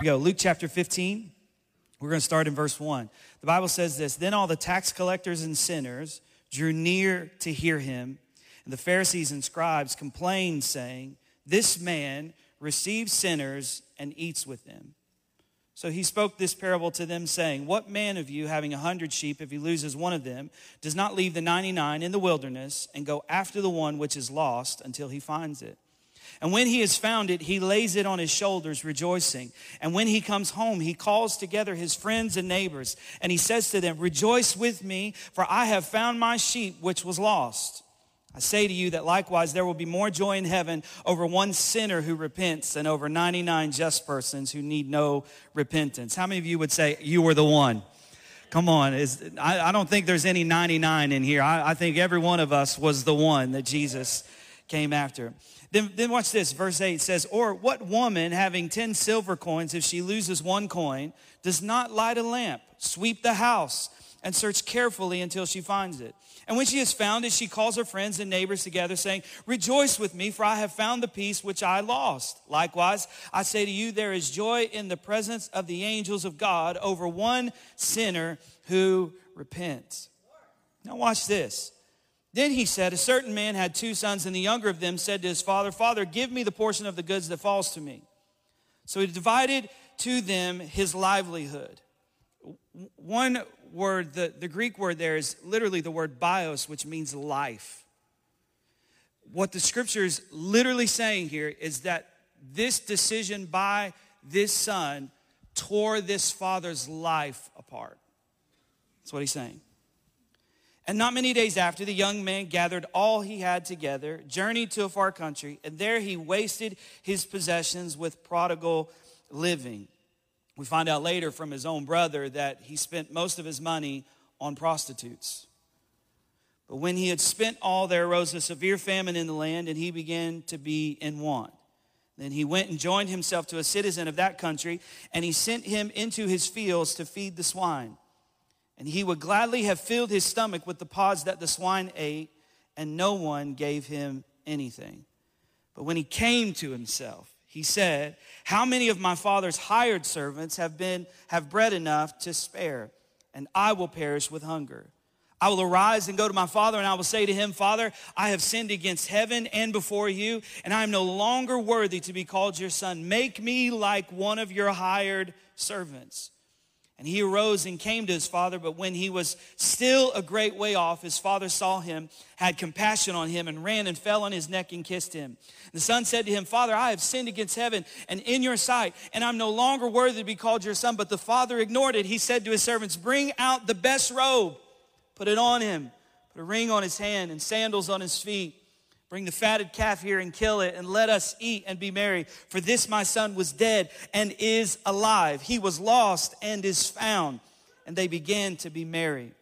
we go. Luke chapter 15. We're going to start in verse 1. The Bible says this Then all the tax collectors and sinners drew near to hear him, and the Pharisees and scribes complained, saying, This man receives sinners and eats with them. So he spoke this parable to them, saying, What man of you, having a hundred sheep, if he loses one of them, does not leave the 99 in the wilderness and go after the one which is lost until he finds it? And when he has found it, he lays it on his shoulders, rejoicing. And when he comes home, he calls together his friends and neighbors, and he says to them, Rejoice with me, for I have found my sheep which was lost. I say to you that likewise there will be more joy in heaven over one sinner who repents than over 99 just persons who need no repentance. How many of you would say you were the one? Come on. Is, I, I don't think there's any 99 in here. I, I think every one of us was the one that Jesus came after. Then, then watch this. Verse 8 says, Or what woman having 10 silver coins, if she loses one coin, does not light a lamp, sweep the house, and search carefully until she finds it? And when she has found it, she calls her friends and neighbors together, saying, Rejoice with me, for I have found the piece which I lost. Likewise, I say to you, there is joy in the presence of the angels of God over one sinner who repents. Now, watch this. Then he said, A certain man had two sons, and the younger of them said to his father, Father, give me the portion of the goods that falls to me. So he divided to them his livelihood. One word, the, the Greek word there is literally the word bios, which means life. What the scripture is literally saying here is that this decision by this son tore this father's life apart. That's what he's saying. And not many days after, the young man gathered all he had together, journeyed to a far country, and there he wasted his possessions with prodigal living. We find out later from his own brother that he spent most of his money on prostitutes. But when he had spent all, there arose a severe famine in the land, and he began to be in want. Then he went and joined himself to a citizen of that country, and he sent him into his fields to feed the swine. And he would gladly have filled his stomach with the pods that the swine ate, and no one gave him anything. But when he came to himself, he said, How many of my father's hired servants have been have bread enough to spare, and I will perish with hunger? I will arise and go to my father, and I will say to him, Father, I have sinned against heaven and before you, and I am no longer worthy to be called your son. Make me like one of your hired servants. And he arose and came to his father, but when he was still a great way off, his father saw him, had compassion on him, and ran and fell on his neck and kissed him. The son said to him, Father, I have sinned against heaven and in your sight, and I'm no longer worthy to be called your son. But the father ignored it. He said to his servants, Bring out the best robe, put it on him, put a ring on his hand and sandals on his feet. Bring the fatted calf here and kill it, and let us eat and be merry. For this my son was dead and is alive. He was lost and is found. And they began to be merry.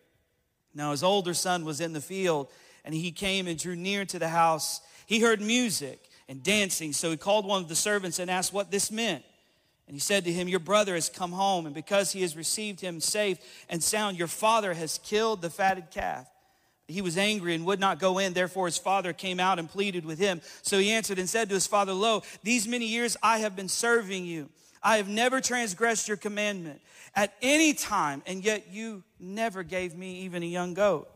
Now his older son was in the field, and he came and drew near to the house. He heard music and dancing, so he called one of the servants and asked what this meant. And he said to him, Your brother has come home, and because he has received him safe and sound, your father has killed the fatted calf. He was angry and would not go in. Therefore, his father came out and pleaded with him. So he answered and said to his father, Lo, these many years I have been serving you. I have never transgressed your commandment at any time, and yet you never gave me even a young goat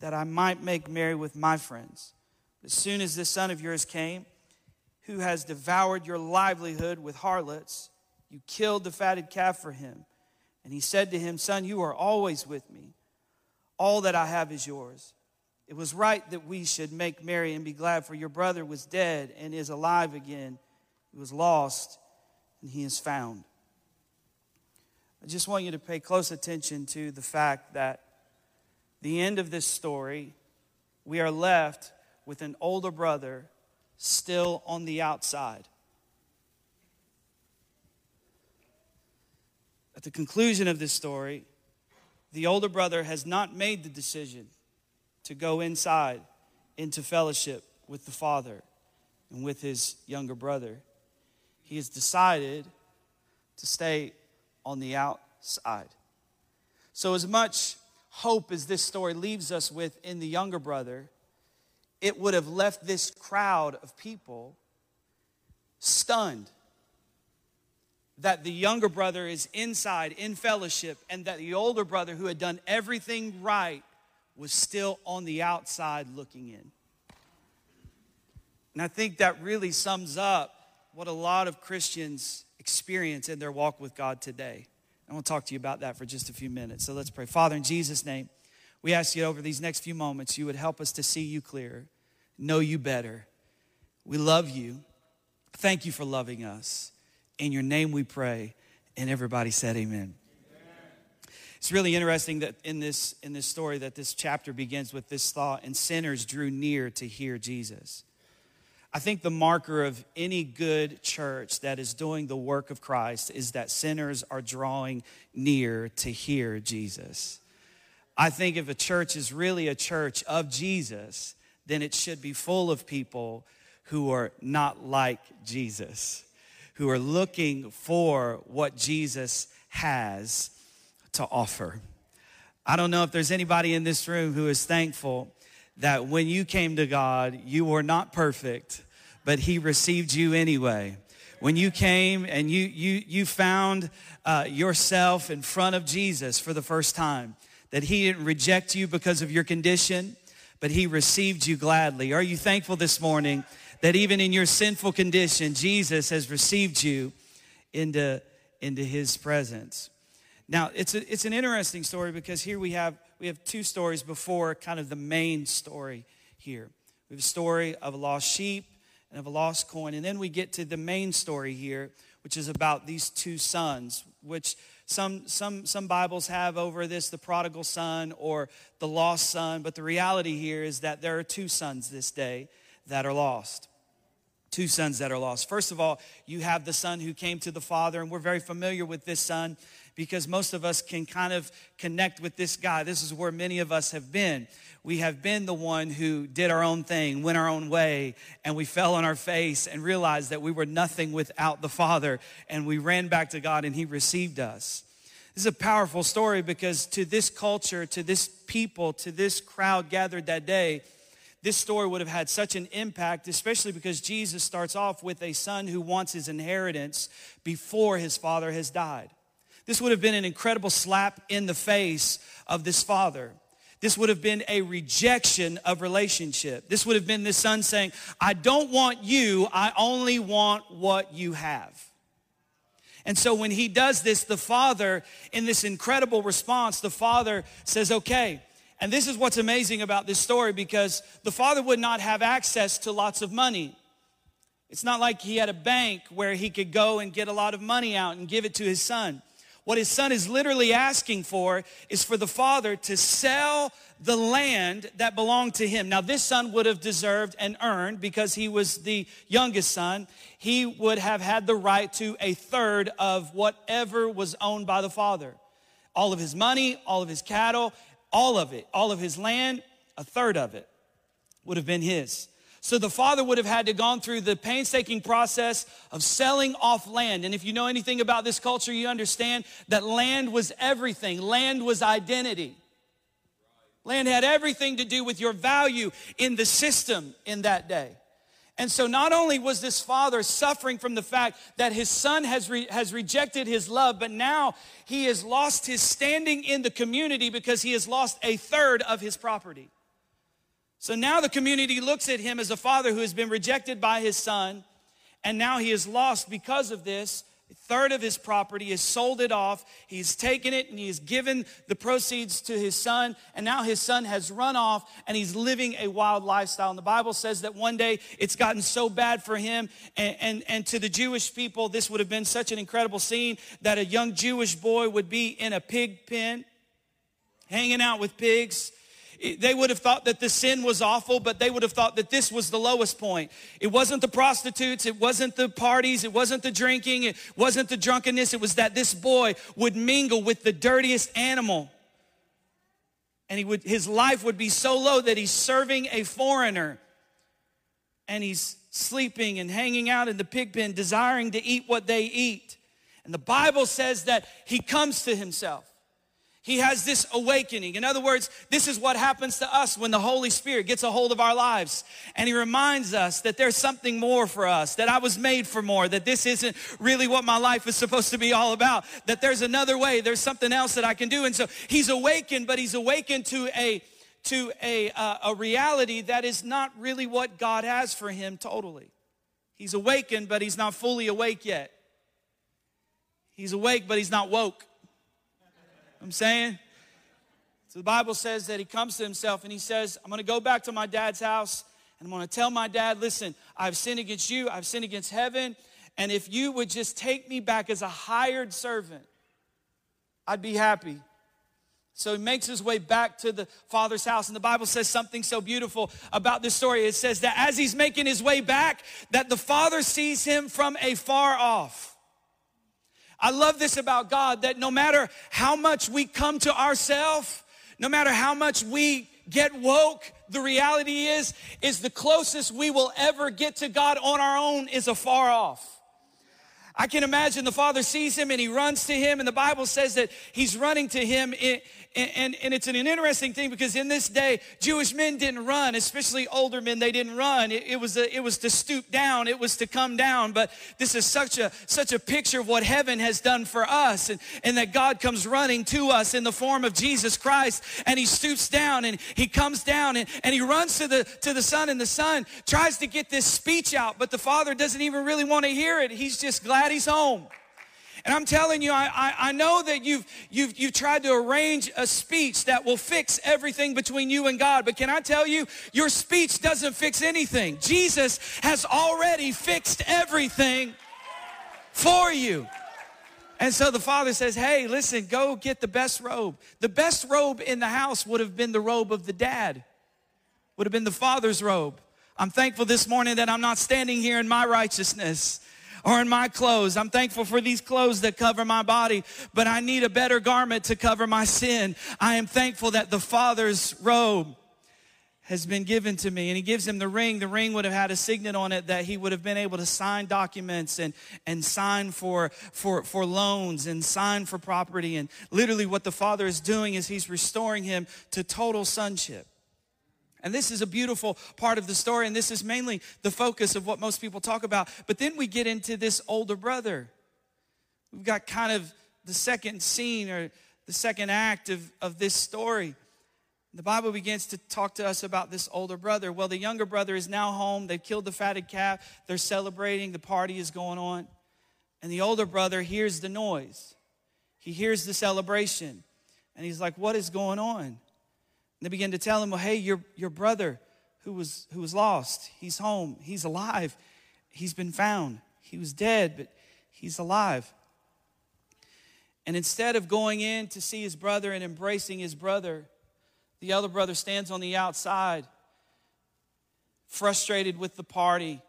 that I might make merry with my friends. As soon as this son of yours came, who has devoured your livelihood with harlots, you killed the fatted calf for him. And he said to him, Son, you are always with me all that I have is yours. It was right that we should make merry and be glad, for your brother was dead and is alive again. He was lost and he is found. I just want you to pay close attention to the fact that the end of this story, we are left with an older brother still on the outside. At the conclusion of this story, the older brother has not made the decision to go inside into fellowship with the father and with his younger brother. He has decided to stay on the outside. So, as much hope as this story leaves us with in the younger brother, it would have left this crowd of people stunned. That the younger brother is inside in fellowship and that the older brother who had done everything right was still on the outside looking in. And I think that really sums up what a lot of Christians experience in their walk with God today. I want to talk to you about that for just a few minutes. So let's pray. Father, in Jesus' name, we ask you over these next few moments, you would help us to see you clearer, know you better. We love you. Thank you for loving us. In your name we pray. And everybody said, Amen. It's really interesting that in this, in this story that this chapter begins with this thought, and sinners drew near to hear Jesus. I think the marker of any good church that is doing the work of Christ is that sinners are drawing near to hear Jesus. I think if a church is really a church of Jesus, then it should be full of people who are not like Jesus, who are looking for what Jesus has to offer. I don't know if there's anybody in this room who is thankful that when you came to God, you were not perfect, but He received you anyway. When you came and you, you, you found uh, yourself in front of Jesus for the first time, that He didn't reject you because of your condition, but He received you gladly. Are you thankful this morning that even in your sinful condition, Jesus has received you into, into His presence? Now, it's, a, it's an interesting story because here we have we have two stories before kind of the main story here. We have a story of a lost sheep and of a lost coin. And then we get to the main story here, which is about these two sons, which some, some, some Bibles have over this the prodigal son or the lost son. But the reality here is that there are two sons this day that are lost two sons that are lost. First of all, you have the son who came to the father, and we're very familiar with this son because most of us can kind of connect with this guy. This is where many of us have been. We have been the one who did our own thing, went our own way, and we fell on our face and realized that we were nothing without the Father, and we ran back to God and He received us. This is a powerful story because to this culture, to this people, to this crowd gathered that day, this story would have had such an impact, especially because Jesus starts off with a son who wants his inheritance before his father has died. This would have been an incredible slap in the face of this father. This would have been a rejection of relationship. This would have been this son saying, I don't want you, I only want what you have. And so when he does this, the father, in this incredible response, the father says, Okay, and this is what's amazing about this story because the father would not have access to lots of money. It's not like he had a bank where he could go and get a lot of money out and give it to his son. What his son is literally asking for is for the father to sell the land that belonged to him. Now, this son would have deserved and earned, because he was the youngest son, he would have had the right to a third of whatever was owned by the father. All of his money, all of his cattle, all of it, all of his land, a third of it would have been his. So the father would have had to gone through the painstaking process of selling off land. And if you know anything about this culture, you understand that land was everything. Land was identity. Land had everything to do with your value in the system in that day. And so not only was this father suffering from the fact that his son has, re- has rejected his love, but now he has lost his standing in the community because he has lost a third of his property. So now the community looks at him as a father who has been rejected by his son, and now he is lost because of this. A third of his property is sold it off. He's taken it and he's given the proceeds to his son. And now his son has run off and he's living a wild lifestyle. And the Bible says that one day it's gotten so bad for him. And, and, and to the Jewish people, this would have been such an incredible scene that a young Jewish boy would be in a pig pen, hanging out with pigs they would have thought that the sin was awful, but they would have thought that this was the lowest point. It wasn't the prostitutes, it wasn't the parties, it wasn't the drinking, it wasn't the drunkenness. It was that this boy would mingle with the dirtiest animal. And he would, his life would be so low that he's serving a foreigner and he's sleeping and hanging out in the pig pen, desiring to eat what they eat. And the Bible says that he comes to himself. He has this awakening. In other words, this is what happens to us when the Holy Spirit gets a hold of our lives. And He reminds us that there's something more for us, that I was made for more, that this isn't really what my life is supposed to be all about, that there's another way, there's something else that I can do. And so He's awakened, but He's awakened to a to a, uh, a reality that is not really what God has for him totally. He's awakened, but he's not fully awake yet. He's awake, but he's not woke. I'm saying? So the Bible says that he comes to himself and he says, I'm gonna go back to my dad's house and I'm gonna tell my dad, listen, I've sinned against you, I've sinned against heaven, and if you would just take me back as a hired servant, I'd be happy. So he makes his way back to the father's house. And the Bible says something so beautiful about this story. It says that as he's making his way back, that the father sees him from afar off. I love this about God that no matter how much we come to ourselves, no matter how much we get woke, the reality is, is the closest we will ever get to God on our own is afar off. I can imagine the father sees him and he runs to him, and the Bible says that he's running to him and, and, and, it's an interesting thing because in this day, Jewish men didn't run, especially older men, they didn't run. It, it was, a, it was to stoop down, it was to come down. But this is such a, such a picture of what heaven has done for us and, and that God comes running to us in the form of Jesus Christ and he stoops down and he comes down and, and he runs to the, to the son and the son tries to get this speech out, but the father doesn't even really want to hear it. He's just glad he's home. And I'm telling you, I, I, I, know that you've, you've, you've tried to arrange a speech that will fix everything between you and God. But can I tell you, your speech doesn't fix anything. Jesus has already fixed everything for you. And so the father says, Hey, listen, go get the best robe. The best robe in the house would have been the robe of the dad, would have been the father's robe. I'm thankful this morning that I'm not standing here in my righteousness or in my clothes. I'm thankful for these clothes that cover my body, but I need a better garment to cover my sin. I am thankful that the Father's robe has been given to me and he gives him the ring the ring would have had a signet on it that he would have been able to sign documents and and sign for for for loans and sign for property and literally what the father is doing is he's restoring him to total sonship and this is a beautiful part of the story, and this is mainly the focus of what most people talk about. But then we get into this older brother. We've got kind of the second scene or the second act of, of this story. The Bible begins to talk to us about this older brother. Well, the younger brother is now home. They've killed the fatted calf. They're celebrating. The party is going on. And the older brother hears the noise. He hears the celebration. And he's like, What is going on? They begin to tell him, well, hey, your, your brother who was, who was lost, he's home, he's alive, he's been found. He was dead, but he's alive. And instead of going in to see his brother and embracing his brother, the other brother stands on the outside, frustrated with the party,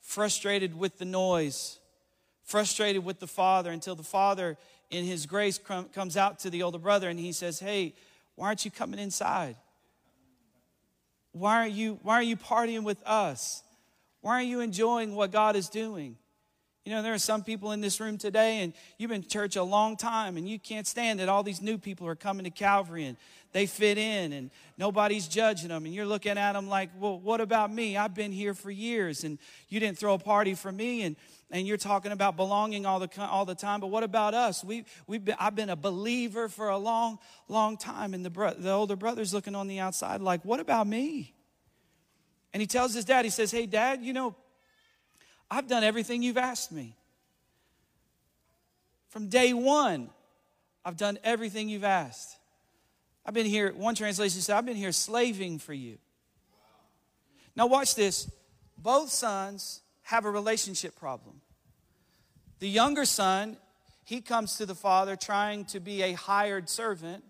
frustrated with the noise, frustrated with the father, until the father, in his grace, comes out to the older brother and he says, Hey, why aren't you coming inside? Why are you, why are you partying with us? Why are you enjoying what God is doing? You know, there are some people in this room today, and you've been church a long time, and you can't stand that all these new people are coming to Calvary and they fit in and nobody's judging them. And you're looking at them like, well, what about me? I've been here for years, and you didn't throw a party for me. And and you're talking about belonging all the, all the time, but what about us? We, we've been, I've been a believer for a long, long time. And the, bro, the older brother's looking on the outside like, what about me? And he tells his dad, he says, hey, dad, you know, I've done everything you've asked me. From day one, I've done everything you've asked. I've been here, one translation said, I've been here slaving for you. Now, watch this. Both sons have a relationship problem. The younger son, he comes to the father trying to be a hired servant.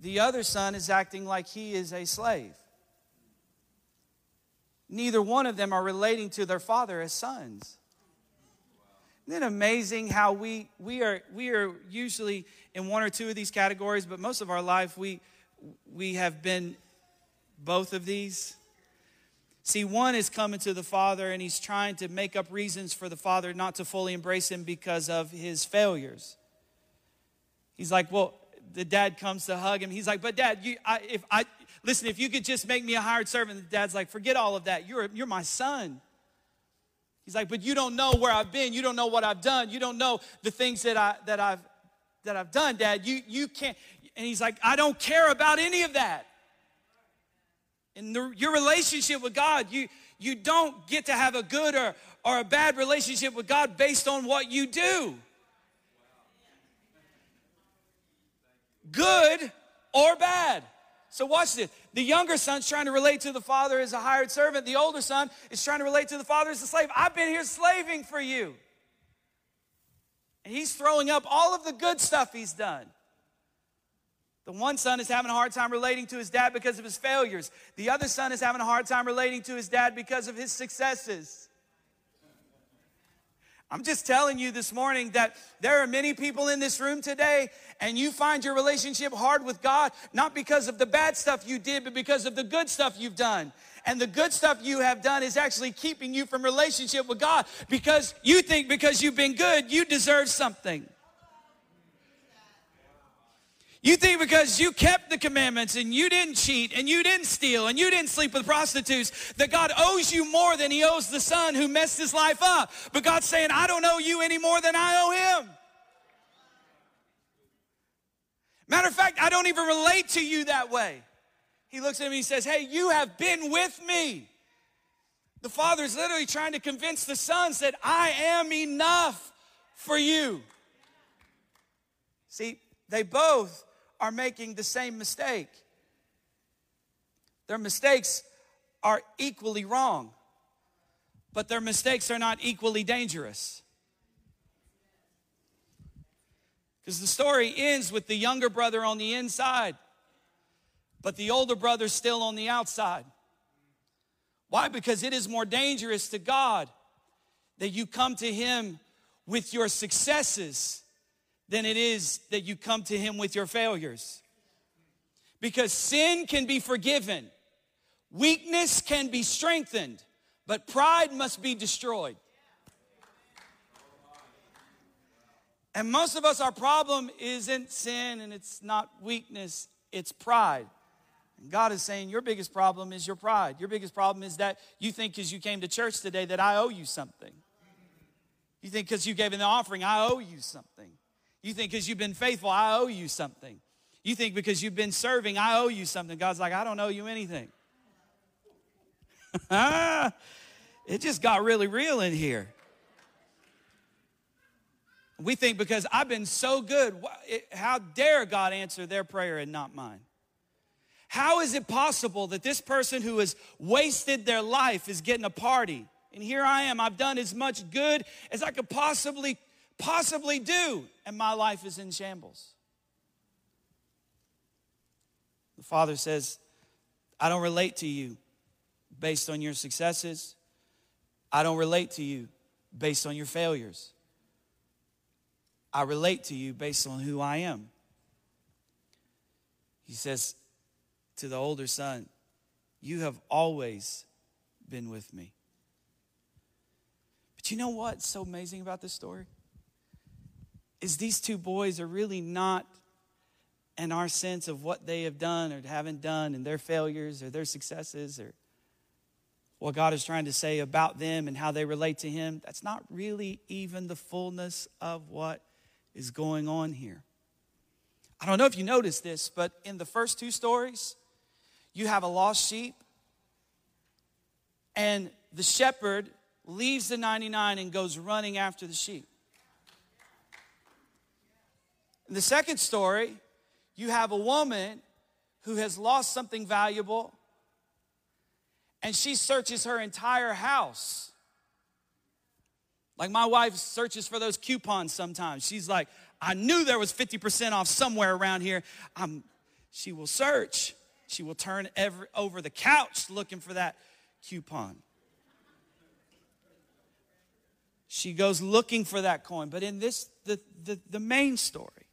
The other son is acting like he is a slave. Neither one of them are relating to their father as sons. Isn't it amazing how we, we, are, we are usually in one or two of these categories, but most of our life we, we have been both of these? See, one is coming to the Father and he's trying to make up reasons for the Father not to fully embrace him because of his failures. He's like, well, the dad comes to hug him. He's like, but dad, you, I, if I, listen, if you could just make me a hired servant, the dad's like, forget all of that. You're, you're my son. He's like, but you don't know where I've been. You don't know what I've done. You don't know the things that, I, that, I've, that I've done, dad. You, you can't. And he's like, I don't care about any of that. In the, your relationship with God, you, you don't get to have a good or, or a bad relationship with God based on what you do. Good or bad. So watch this. The younger son's trying to relate to the father as a hired servant. The older son is trying to relate to the father as a slave. I've been here slaving for you. And he's throwing up all of the good stuff he's done. The one son is having a hard time relating to his dad because of his failures. The other son is having a hard time relating to his dad because of his successes. I'm just telling you this morning that there are many people in this room today, and you find your relationship hard with God, not because of the bad stuff you did, but because of the good stuff you've done. And the good stuff you have done is actually keeping you from relationship with God because you think because you've been good, you deserve something. You think because you kept the commandments and you didn't cheat and you didn't steal and you didn't sleep with prostitutes that God owes you more than he owes the son who messed his life up. But God's saying, I don't owe you any more than I owe him. Matter of fact, I don't even relate to you that way. He looks at me and says, Hey, you have been with me. The father is literally trying to convince the sons that I am enough for you. See, they both are making the same mistake. Their mistakes are equally wrong, but their mistakes are not equally dangerous. Because the story ends with the younger brother on the inside, but the older brother still on the outside. Why? Because it is more dangerous to God that you come to Him with your successes than it is that you come to Him with your failures. Because sin can be forgiven, weakness can be strengthened, but pride must be destroyed. And most of us, our problem isn't sin and it's not weakness, it's pride. And God is saying, Your biggest problem is your pride. Your biggest problem is that you think because you came to church today that I owe you something. You think because you gave in the offering, I owe you something. You think because you've been faithful, I owe you something. You think because you've been serving, I owe you something. God's like, I don't owe you anything. it just got really real in here. We think because I've been so good, how dare God answer their prayer and not mine? How is it possible that this person who has wasted their life is getting a party? And here I am, I've done as much good as I could possibly possibly do, and my life is in shambles. The father says, I don't relate to you based on your successes. I don't relate to you based on your failures. I relate to you based on who I am. He says to the older son, You have always been with me. But you know what's so amazing about this story? Is these two boys are really not in our sense of what they have done or haven't done and their failures or their successes or what God is trying to say about them and how they relate to Him. That's not really even the fullness of what is going on here. I don't know if you noticed this, but in the first two stories, you have a lost sheep, and the shepherd leaves the 99 and goes running after the sheep. In the second story, you have a woman who has lost something valuable and she searches her entire house. Like my wife searches for those coupons sometimes. She's like, I knew there was 50% off somewhere around here. I'm, she will search. She will turn every, over the couch looking for that coupon. She goes looking for that coin. But in this, the, the, the main story,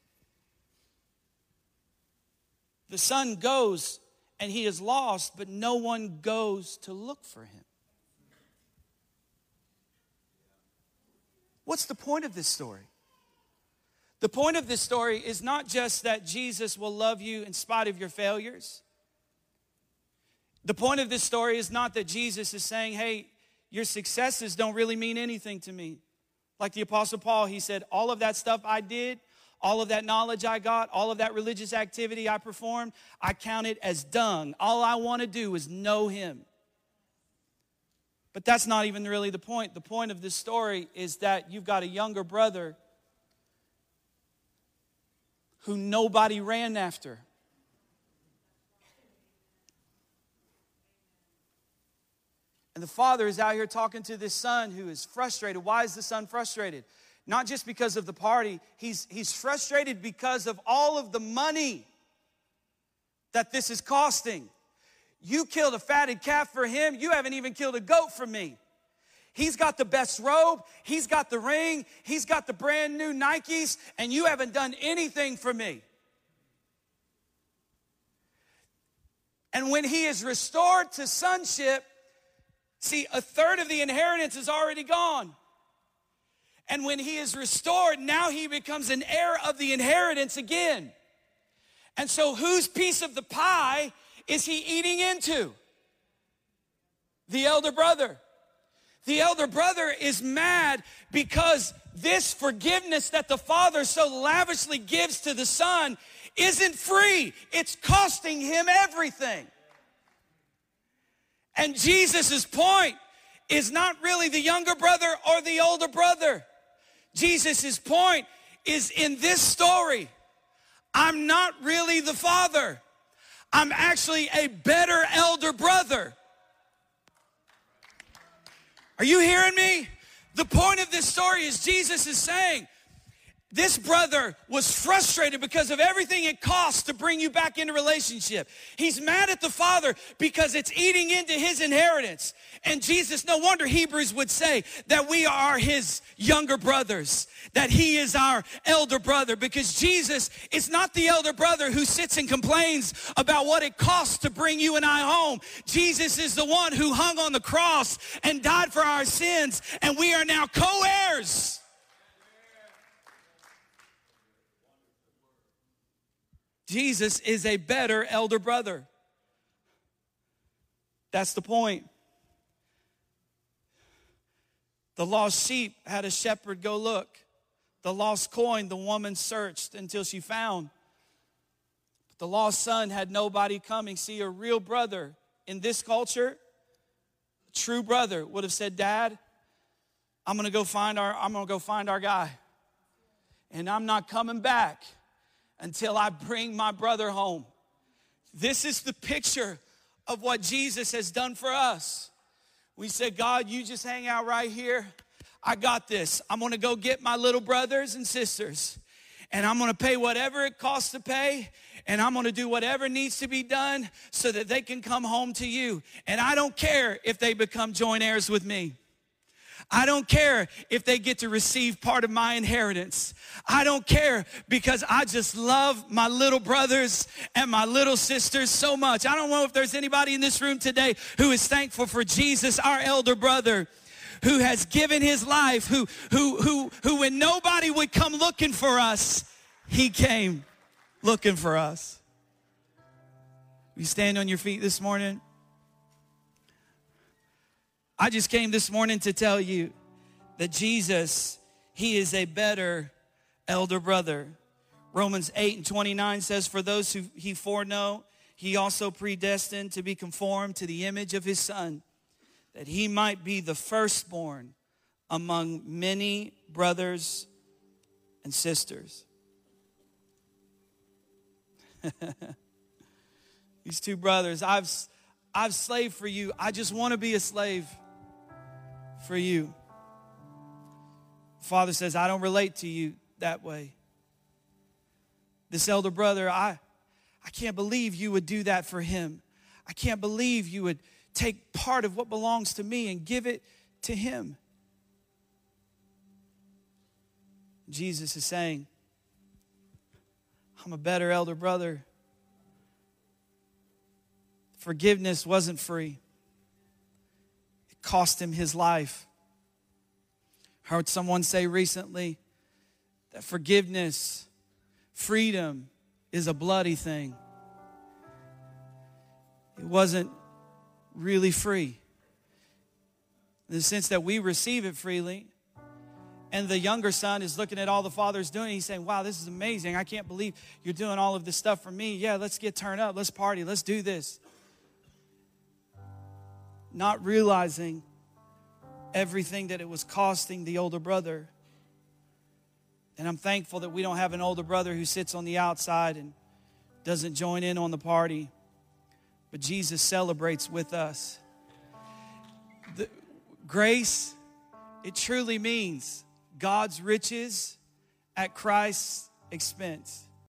The son goes and he is lost, but no one goes to look for him. What's the point of this story? The point of this story is not just that Jesus will love you in spite of your failures. The point of this story is not that Jesus is saying, hey, your successes don't really mean anything to me. Like the Apostle Paul, he said, all of that stuff I did, all of that knowledge I got, all of that religious activity I performed, I count it as dung. All I want to do is know him. But that's not even really the point. The point of this story is that you've got a younger brother who nobody ran after. And the father is out here talking to this son who is frustrated. Why is the son frustrated? Not just because of the party, he's, he's frustrated because of all of the money that this is costing. You killed a fatted calf for him, you haven't even killed a goat for me. He's got the best robe, he's got the ring, he's got the brand new Nikes, and you haven't done anything for me. And when he is restored to sonship, see, a third of the inheritance is already gone. And when he is restored, now he becomes an heir of the inheritance again. And so, whose piece of the pie is he eating into? The elder brother. The elder brother is mad because this forgiveness that the father so lavishly gives to the son isn't free, it's costing him everything. And Jesus' point is not really the younger brother or the older brother. Jesus' point is in this story, I'm not really the father. I'm actually a better elder brother. Are you hearing me? The point of this story is Jesus is saying, this brother was frustrated because of everything it costs to bring you back into relationship. He's mad at the father because it's eating into his inheritance. And Jesus, no wonder Hebrews would say that we are his younger brothers, that he is our elder brother, because Jesus is not the elder brother who sits and complains about what it costs to bring you and I home. Jesus is the one who hung on the cross and died for our sins, and we are now co Jesus is a better elder brother. That's the point. The lost sheep had a shepherd go look. The lost coin, the woman searched until she found. But the lost son had nobody coming. See, a real brother in this culture, true brother would have said, Dad, I'm gonna go find our, I'm gonna go find our guy. And I'm not coming back until I bring my brother home. This is the picture of what Jesus has done for us. We said, God, you just hang out right here. I got this. I'm gonna go get my little brothers and sisters, and I'm gonna pay whatever it costs to pay, and I'm gonna do whatever needs to be done so that they can come home to you. And I don't care if they become joint heirs with me. I don't care if they get to receive part of my inheritance. I don't care because I just love my little brothers and my little sisters so much. I don't know if there's anybody in this room today who is thankful for Jesus, our elder brother who has given his life, who, who, who, who when nobody would come looking for us, he came looking for us. You stand on your feet this morning. I just came this morning to tell you that Jesus, He is a better elder brother. Romans 8 and 29 says, For those who He foreknow, He also predestined to be conformed to the image of His Son, that He might be the firstborn among many brothers and sisters. These two brothers, I've, I've slaved for you. I just want to be a slave for you. Father says, I don't relate to you that way. This elder brother, I, I can't believe you would do that for him. I can't believe you would take part of what belongs to me and give it to him. Jesus is saying, I'm a better elder brother. Forgiveness wasn't free cost him his life. I heard someone say recently that forgiveness, freedom is a bloody thing. It wasn't really free. In the sense that we receive it freely, and the younger son is looking at all the father's doing. He's saying, Wow, this is amazing. I can't believe you're doing all of this stuff for me. Yeah, let's get turned up. Let's party. Let's do this. Not realizing everything that it was costing the older brother. And I'm thankful that we don't have an older brother who sits on the outside and doesn't join in on the party. But Jesus celebrates with us. The, grace, it truly means God's riches at Christ's expense.